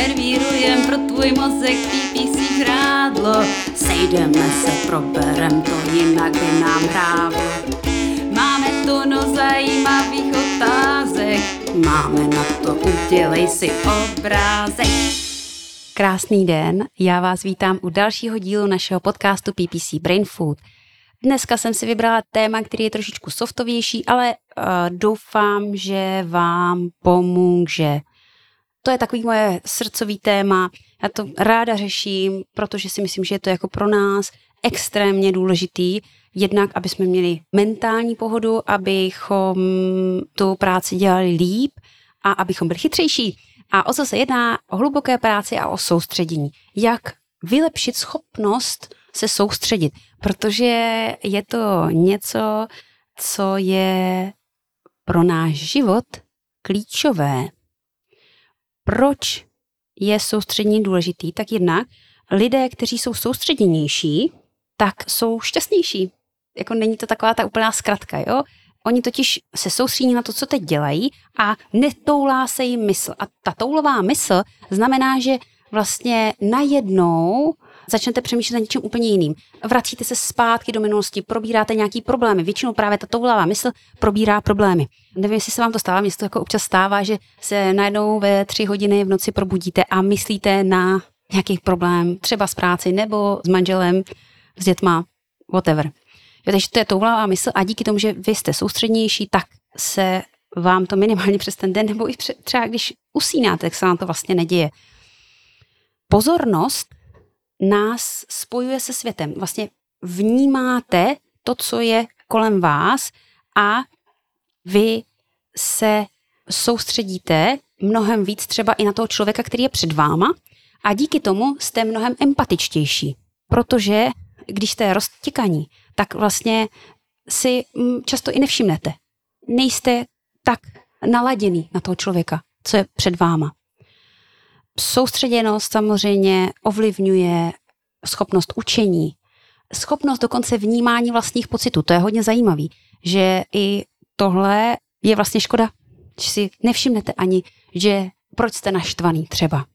servírujem pro tvůj mozek PPC žrádlo. Sejdeme se, proberem to, jinak by nám hrávlo. Máme tu no zajímavých otázek, máme na to, udělej si obrázek. Krásný den, já vás vítám u dalšího dílu našeho podcastu PPC Brain Food. Dneska jsem si vybrala téma, který je trošičku softovější, ale uh, doufám, že vám pomůže. To je takový moje srdcový téma. Já to ráda řeším, protože si myslím, že je to jako pro nás extrémně důležitý. Jednak, aby jsme měli mentální pohodu, abychom tu práci dělali líp a abychom byli chytřejší. A o co se jedná? O hluboké práci a o soustředění. Jak vylepšit schopnost se soustředit, protože je to něco, co je pro náš život klíčové. Proč je soustředění důležitý? Tak jednak lidé, kteří jsou soustředěnější, tak jsou šťastnější. Jako není to taková ta úplná zkratka, jo? Oni totiž se soustředí na to, co teď dělají a netoulá se jim mysl. A ta toulová mysl znamená, že vlastně najednou začnete přemýšlet nad něčím úplně jiným. Vracíte se zpátky do minulosti, probíráte nějaký problémy. Většinou právě ta toulavá mysl probírá problémy. Nevím, jestli se vám to stává, mně to jako občas stává, že se najednou ve tři hodiny v noci probudíte a myslíte na nějaký problém, třeba s práci nebo s manželem, s dětma, whatever. Jo, takže to je toulavá mysl a díky tomu, že vy jste soustřednější, tak se vám to minimálně přes ten den, nebo i třeba když usínáte, tak se vám to vlastně neděje. Pozornost nás spojuje se světem. Vlastně vnímáte to, co je kolem vás a vy se soustředíte mnohem víc třeba i na toho člověka, který je před váma a díky tomu jste mnohem empatičtější, protože když jste roztěkaní, tak vlastně si mm, často i nevšimnete. Nejste tak naladěný na toho člověka, co je před váma. Soustředěnost samozřejmě ovlivňuje schopnost učení, schopnost dokonce vnímání vlastních pocitů. To je hodně zajímavý, že i tohle je vlastně škoda, že si nevšimnete ani, že proč jste naštvaný třeba.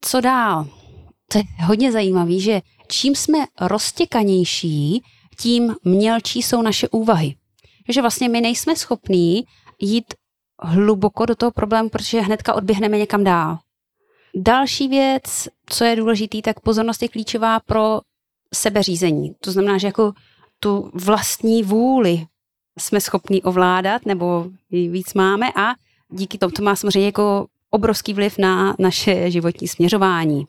Co dál? To je hodně zajímavý, že čím jsme roztěkanější, tím mělčí jsou naše úvahy. Že vlastně my nejsme schopní jít hluboko do toho problému, protože hnedka odběhneme někam dál. Další věc, co je důležitý, tak pozornost je klíčová pro sebeřízení. To znamená, že jako tu vlastní vůli jsme schopni ovládat, nebo víc máme a díky tomu to má samozřejmě jako obrovský vliv na naše životní směřování.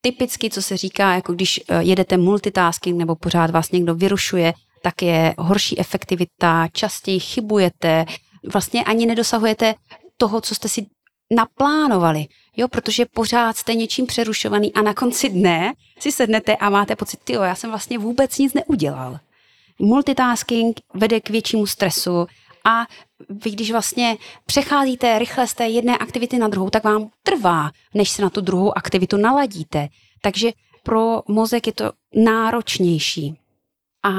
Typicky, co se říká, jako když eh, jedete multitasking nebo pořád vás někdo vyrušuje, tak je horší efektivita, častěji chybujete, vlastně ani nedosahujete toho, co jste si naplánovali, jo, protože pořád jste něčím přerušovaný a na konci dne si sednete a máte pocit, jo, já jsem vlastně vůbec nic neudělal. Multitasking vede k většímu stresu a vy když vlastně přecházíte rychle z té jedné aktivity na druhou, tak vám trvá, než se na tu druhou aktivitu naladíte. Takže pro mozek je to náročnější. A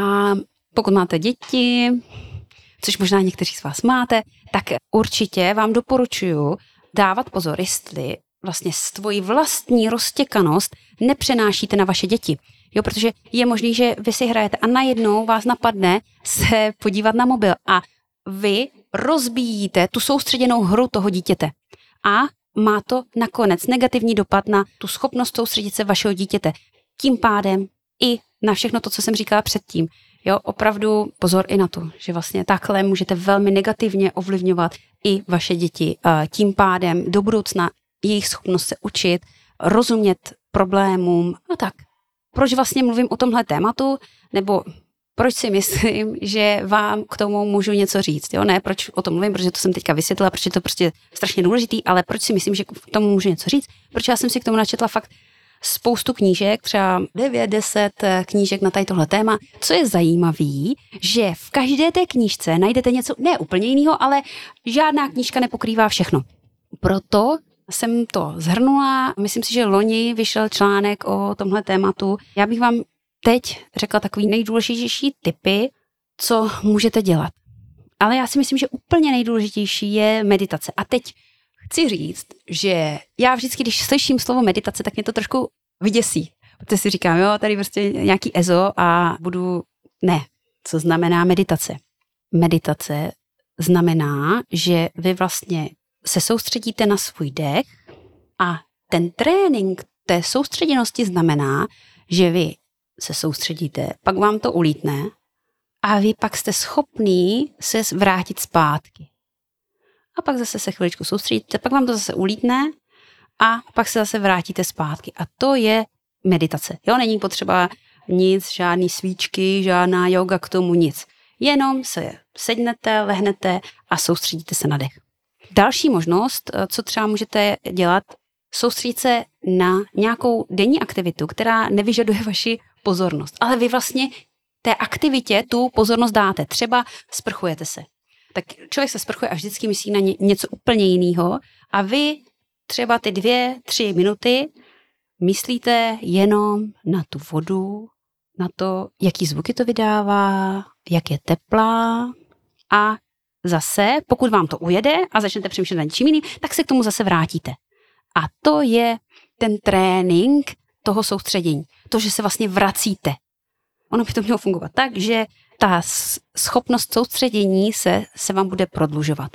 pokud máte děti, což možná někteří z vás máte, tak určitě vám doporučuji dávat pozor, jestli vlastně svoji vlastní roztěkanost nepřenášíte na vaše děti. Jo, protože je možný, že vy si hrajete a najednou vás napadne se podívat na mobil a vy rozbíjíte tu soustředěnou hru toho dítěte. A má to nakonec negativní dopad na tu schopnost soustředit se vašeho dítěte. Tím pádem i na všechno to, co jsem říkala předtím. Jo, opravdu pozor i na to, že vlastně takhle můžete velmi negativně ovlivňovat i vaše děti. Tím pádem do budoucna jejich schopnost se učit, rozumět problémům, no tak. Proč vlastně mluvím o tomhle tématu, nebo proč si myslím, že vám k tomu můžu něco říct. Jo? Ne, proč o tom mluvím, protože to jsem teďka vysvětlila, protože je to prostě strašně důležitý, ale proč si myslím, že k tomu můžu něco říct, protože já jsem si k tomu načetla fakt spoustu knížek, třeba 9-10 eh, knížek na tady tohle téma. Co je zajímavé, že v každé té knížce najdete něco ne úplně jiného, ale žádná knížka nepokrývá všechno. Proto jsem to zhrnula. Myslím si, že loni vyšel článek o tomhle tématu. Já bych vám teď řekla takový nejdůležitější typy, co můžete dělat. Ale já si myslím, že úplně nejdůležitější je meditace. A teď chci říct, že já vždycky, když slyším slovo meditace, tak mě to trošku vyděsí. Protože si říkám, jo, tady prostě nějaký ezo a budu... Ne, co znamená meditace? Meditace znamená, že vy vlastně se soustředíte na svůj dech a ten trénink té soustředěnosti znamená, že vy se soustředíte, pak vám to ulítne a vy pak jste schopný se vrátit zpátky. A pak zase se chviličku soustředíte, pak vám to zase ulítne a pak se zase vrátíte zpátky. A to je meditace. Jo, není potřeba nic, žádný svíčky, žádná yoga k tomu, nic. Jenom se sednete, lehnete a soustředíte se na dech. Další možnost, eh, co třeba můžete dělat, soustředit se na nějakou denní aktivitu, která nevyžaduje vaši pozornost. Ale vy vlastně té aktivitě tu pozornost dáte. Třeba sprchujete se. Tak člověk se sprchuje a vždycky myslí na ně, něco úplně jiného a vy třeba ty dvě, tři minuty myslíte jenom na tu vodu, na to, jaký zvuky to vydává, jak je teplá a zase, pokud vám to ujede a začnete přemýšlet nad něčím jiným, tak se k tomu zase vrátíte. A to je ten trénink toho soustředění. To, že se vlastně vracíte. Ono by to mělo fungovat tak, že ta schopnost soustředění se, se vám bude prodlužovat.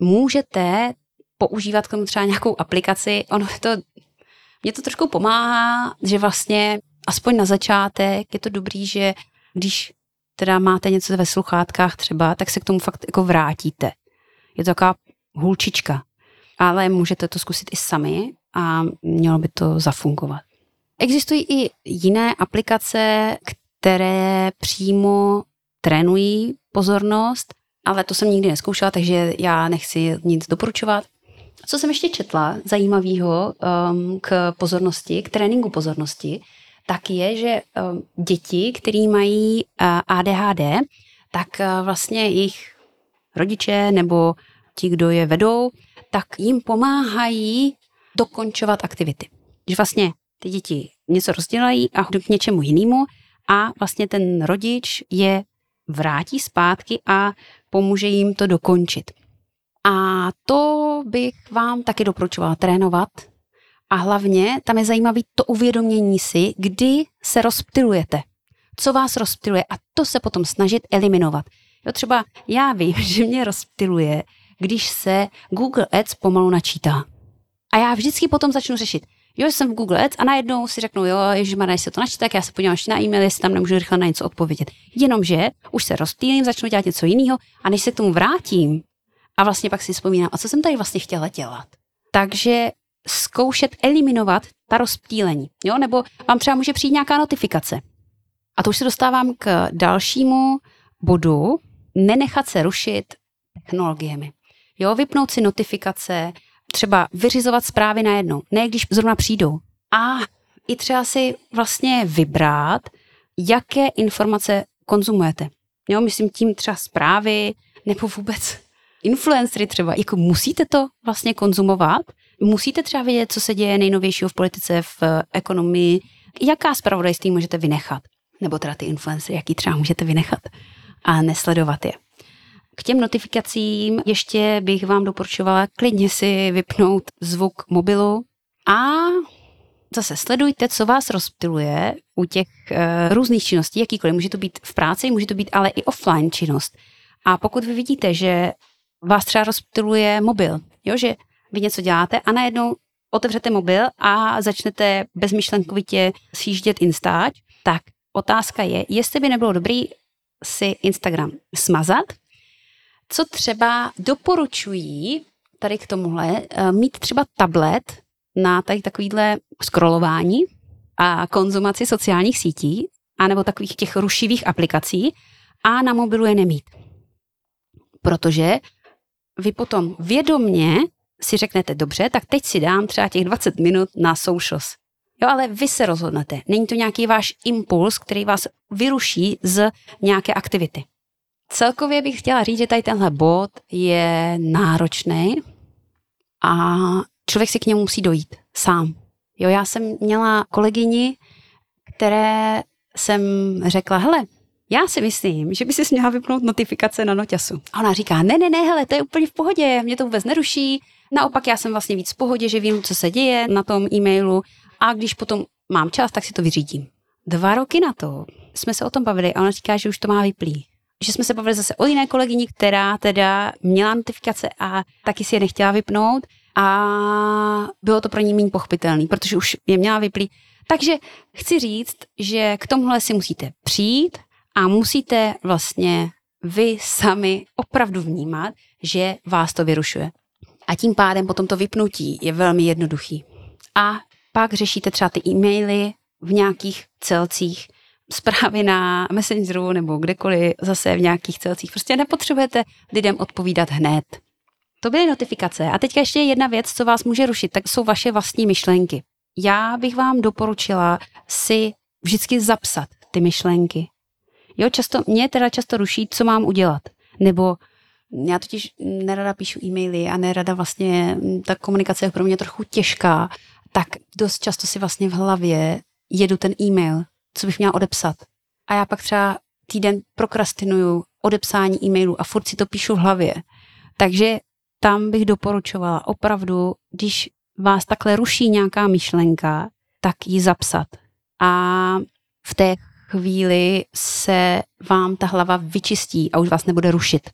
Můžete používat k tomu třeba nějakou aplikaci, ono to, mě to trošku pomáhá, že vlastně aspoň na začátek je to dobrý, že když teda máte něco ve sluchátkách třeba, tak se k tomu fakt jako vrátíte. Je to taková hůlčička, ale můžete to zkusit i sami a mělo by to zafungovat. Existují i jiné aplikace, které přímo trénují pozornost, ale to jsem nikdy neskoušela, takže já nechci nic doporučovat. Co jsem ještě četla zajímavého um, k pozornosti, k tréninku pozornosti, tak je, že um, děti, které mají uh, ADHD, tak uh, vlastně jejich rodiče nebo ti, kdo je vedou, tak jim pomáhají dokončovat aktivity. Že vlastně ty děti něco rozdělají a jdou k něčemu jinému a vlastně ten rodič je vrátí zpátky a pomůže jim to dokončit. A to bych vám taky doporučovala trénovat. A hlavně tam je zajímavý to uvědomění si, kdy se rozptilujete. Co vás rozptiluje a to se potom snažit eliminovat. Jo, třeba já vím, že mě rozptiluje, když se Google Ads pomalu načítá. A já vždycky potom začnu řešit, jo, jsem v Google Ads a najednou si řeknu, jo, ježišmarja, se to načte, tak já se podívám ještě na e-mail, jestli tam nemůžu rychle na něco odpovědět. Jenomže už se rozptýlím, začnu dělat něco jiného a než se k tomu vrátím a vlastně pak si vzpomínám, a co jsem tady vlastně chtěla dělat. Takže zkoušet eliminovat ta rozptýlení, jo, nebo vám třeba může přijít nějaká notifikace. A to už se dostávám k dalšímu bodu, nenechat se rušit technologiemi. Jo, vypnout si notifikace, třeba vyřizovat zprávy najednou, ne když zrovna přijdou. A i třeba si vlastně vybrat, jaké informace konzumujete. Jo, myslím tím třeba zprávy nebo vůbec influencery třeba. Jako musíte to vlastně konzumovat, musíte třeba vědět, co se děje nejnovějšího v politice, v ekonomii, jaká zpravodajství můžete vynechat. Nebo teda ty influencery, jaký třeba můžete vynechat a nesledovat je. K těm notifikacím ještě bych vám doporučovala klidně si vypnout zvuk mobilu a zase sledujte, co vás rozptiluje u těch uh, různých činností, jakýkoliv. Může to být v práci, může to být ale i offline činnost. A pokud vy vidíte, že vás třeba rozptiluje mobil, jo, že vy něco děláte a najednou otevřete mobil a začnete bezmyšlenkovitě sjíždět Instač, tak otázka je, jestli by nebylo dobrý si Instagram smazat co třeba doporučují tady k tomuhle, eh, mít třeba tablet na tady takovýhle scrollování a konzumaci sociálních sítí, anebo takových těch rušivých aplikací a na mobilu je nemít. Protože vy potom vědomně si řeknete, dobře, tak teď si dám třeba těch 20 minut na socials. Jo, ale vy se rozhodnete. Není to nějaký váš impuls, který vás vyruší z nějaké aktivity. Celkově bych chtěla říct, že tady tenhle bod je náročný a člověk si k němu musí dojít sám. Jo, já jsem měla kolegyni, které jsem řekla, hele, já si myslím, že by si měla vypnout notifikace na noťasu. A ona říká, ne, ne, ne, hele, to je úplně v pohodě, mě to vůbec neruší. Naopak já jsem vlastně víc v pohodě, že vím, co se děje na tom e-mailu a když potom mám čas, tak si to vyřídím. Dva roky na to jsme se o tom bavili a ona říká, že už to má vyplý. Že jsme se bavili zase o jiné kolegyni, která teda měla notifikace a taky si je nechtěla vypnout a bylo to pro ní méně pochopitelný, protože už je měla vyplý. Takže chci říct, že k tomuhle si musíte přijít a musíte vlastně vy sami opravdu vnímat, že vás to vyrušuje. A tím pádem potom to vypnutí je velmi jednoduchý. A pak řešíte třeba ty e-maily v nějakých celcích, zprávy na Messengeru nebo kdekoliv zase v nějakých celcích. Prostě nepotřebujete lidem odpovídat hned. To byly notifikace. A teďka ještě jedna věc, co vás může rušit, tak jsou vaše vlastní myšlenky. Já bych vám doporučila si vždycky zapsat ty myšlenky. Jo, často, mě teda často ruší, co mám udělat. Nebo já totiž nerada píšu e-maily a nerada vlastně, ta komunikace je pro mě trochu těžká, tak dost často si vlastně v hlavě jedu ten e-mail, co bych měla odepsat. A já pak třeba týden prokrastinuju odepsání e-mailu a furt si to píšu v hlavě. Takže tam bych doporučovala opravdu, když vás takhle ruší nějaká myšlenka, tak ji zapsat. A v té chvíli se vám ta hlava vyčistí a už vás nebude rušit.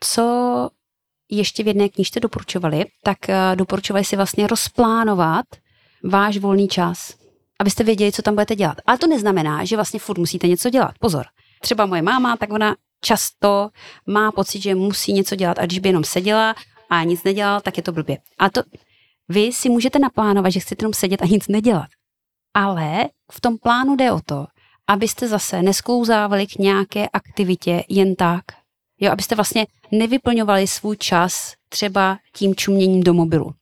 Co ještě v jedné knižce doporučovali, tak eh, doporučovali si vlastně rozplánovat váš volný čas, abyste věděli, co tam budete dělat. Ale to neznamená, že vlastně furt musíte něco dělat. Pozor. Třeba moje máma, tak ona často má pocit, že musí něco dělat a když by jenom seděla a nic nedělala, tak je to blbě. A to vy si můžete naplánovat, že chcete jenom sedět a nic nedělat. Ale v tom plánu jde o to, abyste zase nesklouzávali k nějaké aktivitě jen tak. Jo, abyste vlastně nevyplňovali svůj čas třeba tím čuměním do mobilu,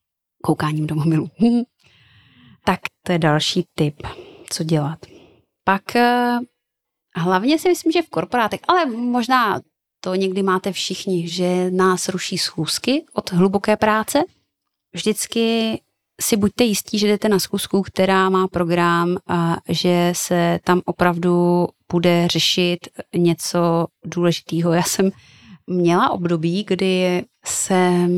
koukáním do mobilu. tak to je další tip, co dělat. Pak eh, hlavně si myslím, že v korporátech, ale možná to někdy máte všichni, že nás ruší schůzky od hluboké práce. Vždycky si buďte jistí, že jdete na schůzku, která má program a že se tam opravdu bude řešit něco důležitého. Já jsem měla období, kdy jsem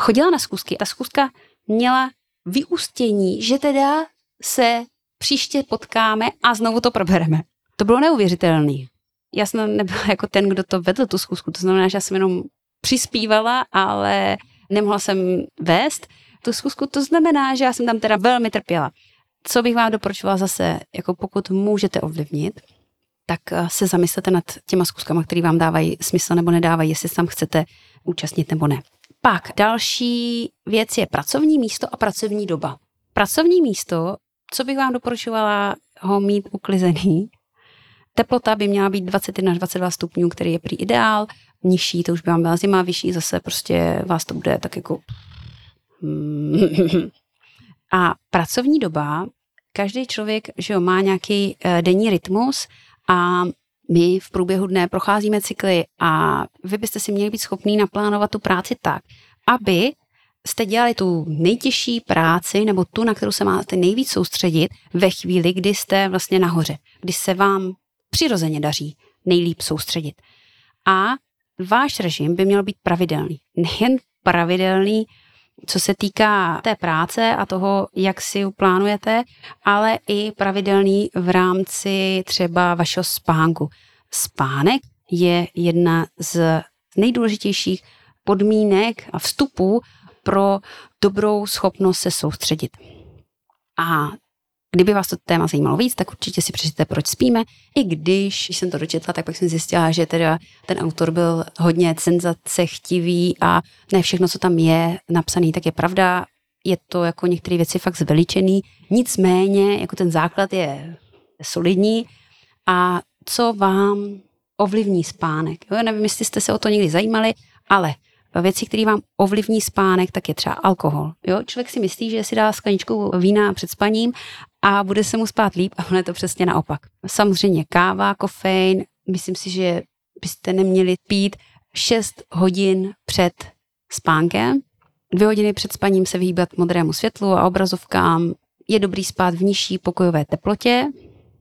chodila na schůzky. Ta schůzka měla vyústění, že teda se příště potkáme a znovu to probereme. To bylo neuvěřitelné. Já jsem nebyla jako ten, kdo to vedl tu schůzku, to znamená, že já jsem jenom přispívala, ale nemohla jsem vést tu schůzku. To znamená, že já jsem tam teda velmi trpěla. Co bych vám doporučovala zase, jako pokud můžete ovlivnit, tak eh, se zamyslete nad těma zkuskama, které vám dávají smysl nebo nedávají, jestli se tam chcete účastnit nebo ne. Pak další věc je pracovní místo a pracovní doba. Pracovní místo, co bych vám doporučovala ho mít uklizený, Teplota by měla být 21 až 22 stupňů, který je prý ideál. Nižší, to už by vám byla zima, vyšší zase prostě vás to bude tak jako... A pracovní doba, každý člověk že jo, má nějaký uh, denní rytmus a my v průběhu dne procházíme cykly a vy byste si měli být schopný naplánovat tu práci tak, aby jste dělali tu nejtěžší práci nebo tu, na kterou se máte nejvíc soustředit ve chvíli, kdy jste vlastně nahoře, kdy se vám přirozeně daří nejlíp soustředit. A váš režim by měl být pravidelný. Nejen pravidelný, co se týká té práce a toho, jak si ji plánujete, ale i pravidelný v rámci třeba vašeho spánku. Spánek je jedna z nejdůležitějších podmínek a vstupů pro dobrou schopnost se soustředit. A Kdyby vás to téma zajímalo víc, tak určitě si přečtěte, proč spíme. I když, když jsem to dočetla, tak pak jsem zjistila, že teda ten autor byl hodně senzace chtivý a ne všechno, co tam je napsaný, tak je pravda. Je to jako některé věci fakt zveličený. Nicméně, jako ten základ je solidní. A co vám ovlivní spánek? Jo, nevím, jestli jste se o to někdy zajímali, ale věci, které vám ovlivní spánek, tak je třeba alkohol. Jo? Člověk si myslí, že si dá skleničku vína před spaním a bude se mu spát líp a ono je to přesně naopak. Samozřejmě káva, kofein, myslím si, že byste neměli pít 6 hodin před spánkem. Dvě hodiny před spaním se vyhýbat modrému světlu a obrazovkám. Je dobrý spát v nižší pokojové teplotě,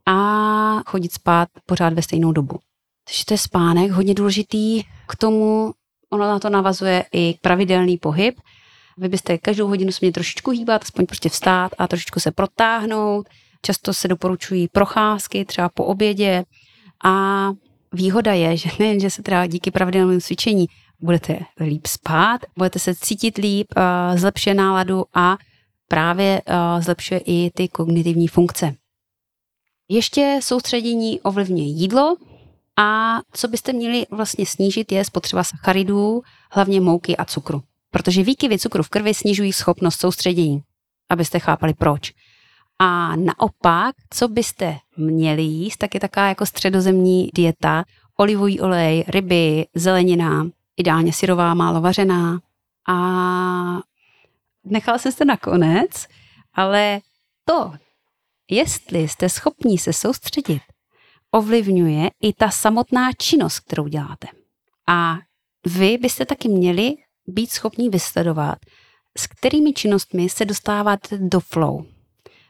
a chodit spát pořád ve stejnou dobu. Takže to je spánek, hodně důležitý. K tomu ono na to navazuje i pravidelný pohyb. Vy byste každou hodinu se měli trošičku hýbat, aspoň prostě vstát a trošičku se protáhnout. Často se doporučují procházky, třeba po obědě. A výhoda je, že nejen, že se teda díky pravidelnému cvičení budete líp spát, budete se cítit líp, eh, zlepšuje náladu a právě eh, zlepšuje i ty kognitivní funkce. Ještě soustředění ovlivňuje jídlo a co byste měli vlastně snížit je spotřeba sacharidů, hlavně mouky a cukru. Protože výkyvy cukru v krvi snižují schopnost soustředění, abyste chápali proč. A naopak, co byste měli jíst, tak je taková jako středozemní dieta, olivový olej, ryby, zelenina, ideálně syrová, málo vařená. A nechala jsem se nakonec, ale to, jestli jste schopní se soustředit, ovlivňuje i ta samotná činnost, kterou děláte. A vy byste taky měli být schopní vysledovat, s kterými činnostmi se dostáváte do flow.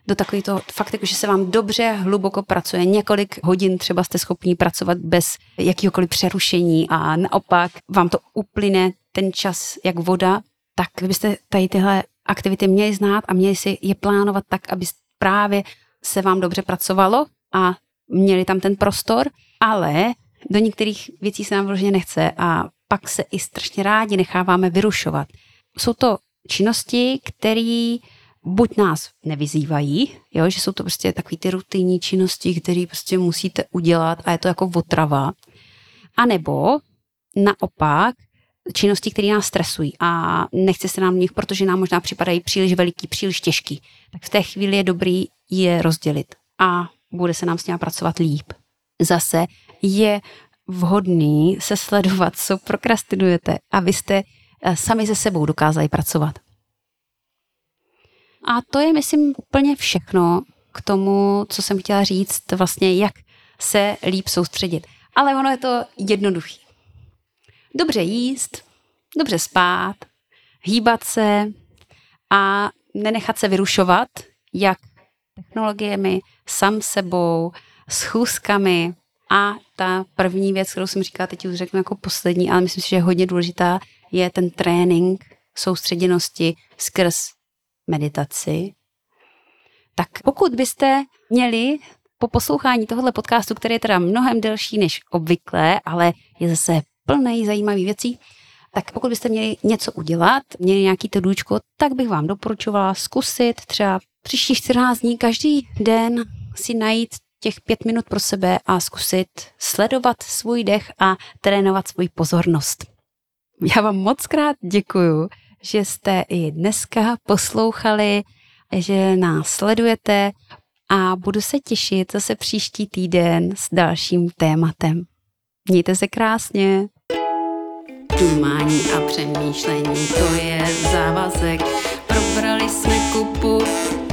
Do takového toho fakt, jako, že se vám dobře, hluboko pracuje. Několik hodin třeba jste schopni pracovat bez jakýhokoliv přerušení a naopak vám to uplyne ten čas jak voda, tak byste tady tyhle aktivity měli znát a měli si je plánovat tak, aby právě se vám dobře pracovalo a měli tam ten prostor, ale do některých věcí se nám vložně nechce a pak se i strašně rádi necháváme vyrušovat. Jsou to činnosti, které buď nás nevyzývají, jo, že jsou to prostě takové ty rutinní činnosti, které prostě musíte udělat a je to jako otrava, anebo naopak činnosti, které nás stresují a nechce se nám nich, protože nám možná připadají příliš veliký, příliš těžký. Tak v té chvíli je dobrý je rozdělit a bude se nám s ním pracovat líp. Zase je vhodný se sledovat, co prokrastinujete, abyste eh, sami se sebou dokázali pracovat. A to je, myslím, úplně všechno k tomu, co jsem chtěla říct, vlastně jak se líp soustředit. Ale ono je to jednoduché. Dobře jíst, dobře spát, hýbat se a nenechat se vyrušovat, jak technologiemi, sam sebou, schůzkami a ta první věc, kterou jsem říkala, teď už řeknu jako poslední, ale myslím si, že je hodně důležitá, je ten trénink soustředěnosti skrz meditaci. Tak pokud byste měli po poslouchání tohohle podcastu, který je teda mnohem delší než obvykle, ale je zase plný zajímavých věcí, tak pokud byste měli něco udělat, měli nějaký to důčko, tak bych vám doporučovala zkusit třeba příštích 14 dní každý den si najít těch pět minut pro sebe a zkusit sledovat svůj dech a trénovat svůj pozornost. Já vám moc krát děkuju, že jste i dneska poslouchali, že nás sledujete a budu se těšit zase příští týden s dalším tématem. Mějte se krásně. Dumání a přemýšlení, to je závazek. Probrali jsme kupu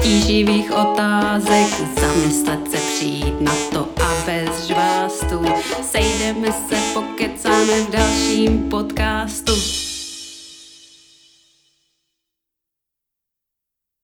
tíživých otázek, zamyslet se přijít na to a bez žvástu. Sejdeme se, pokecáme v dalším podcastu.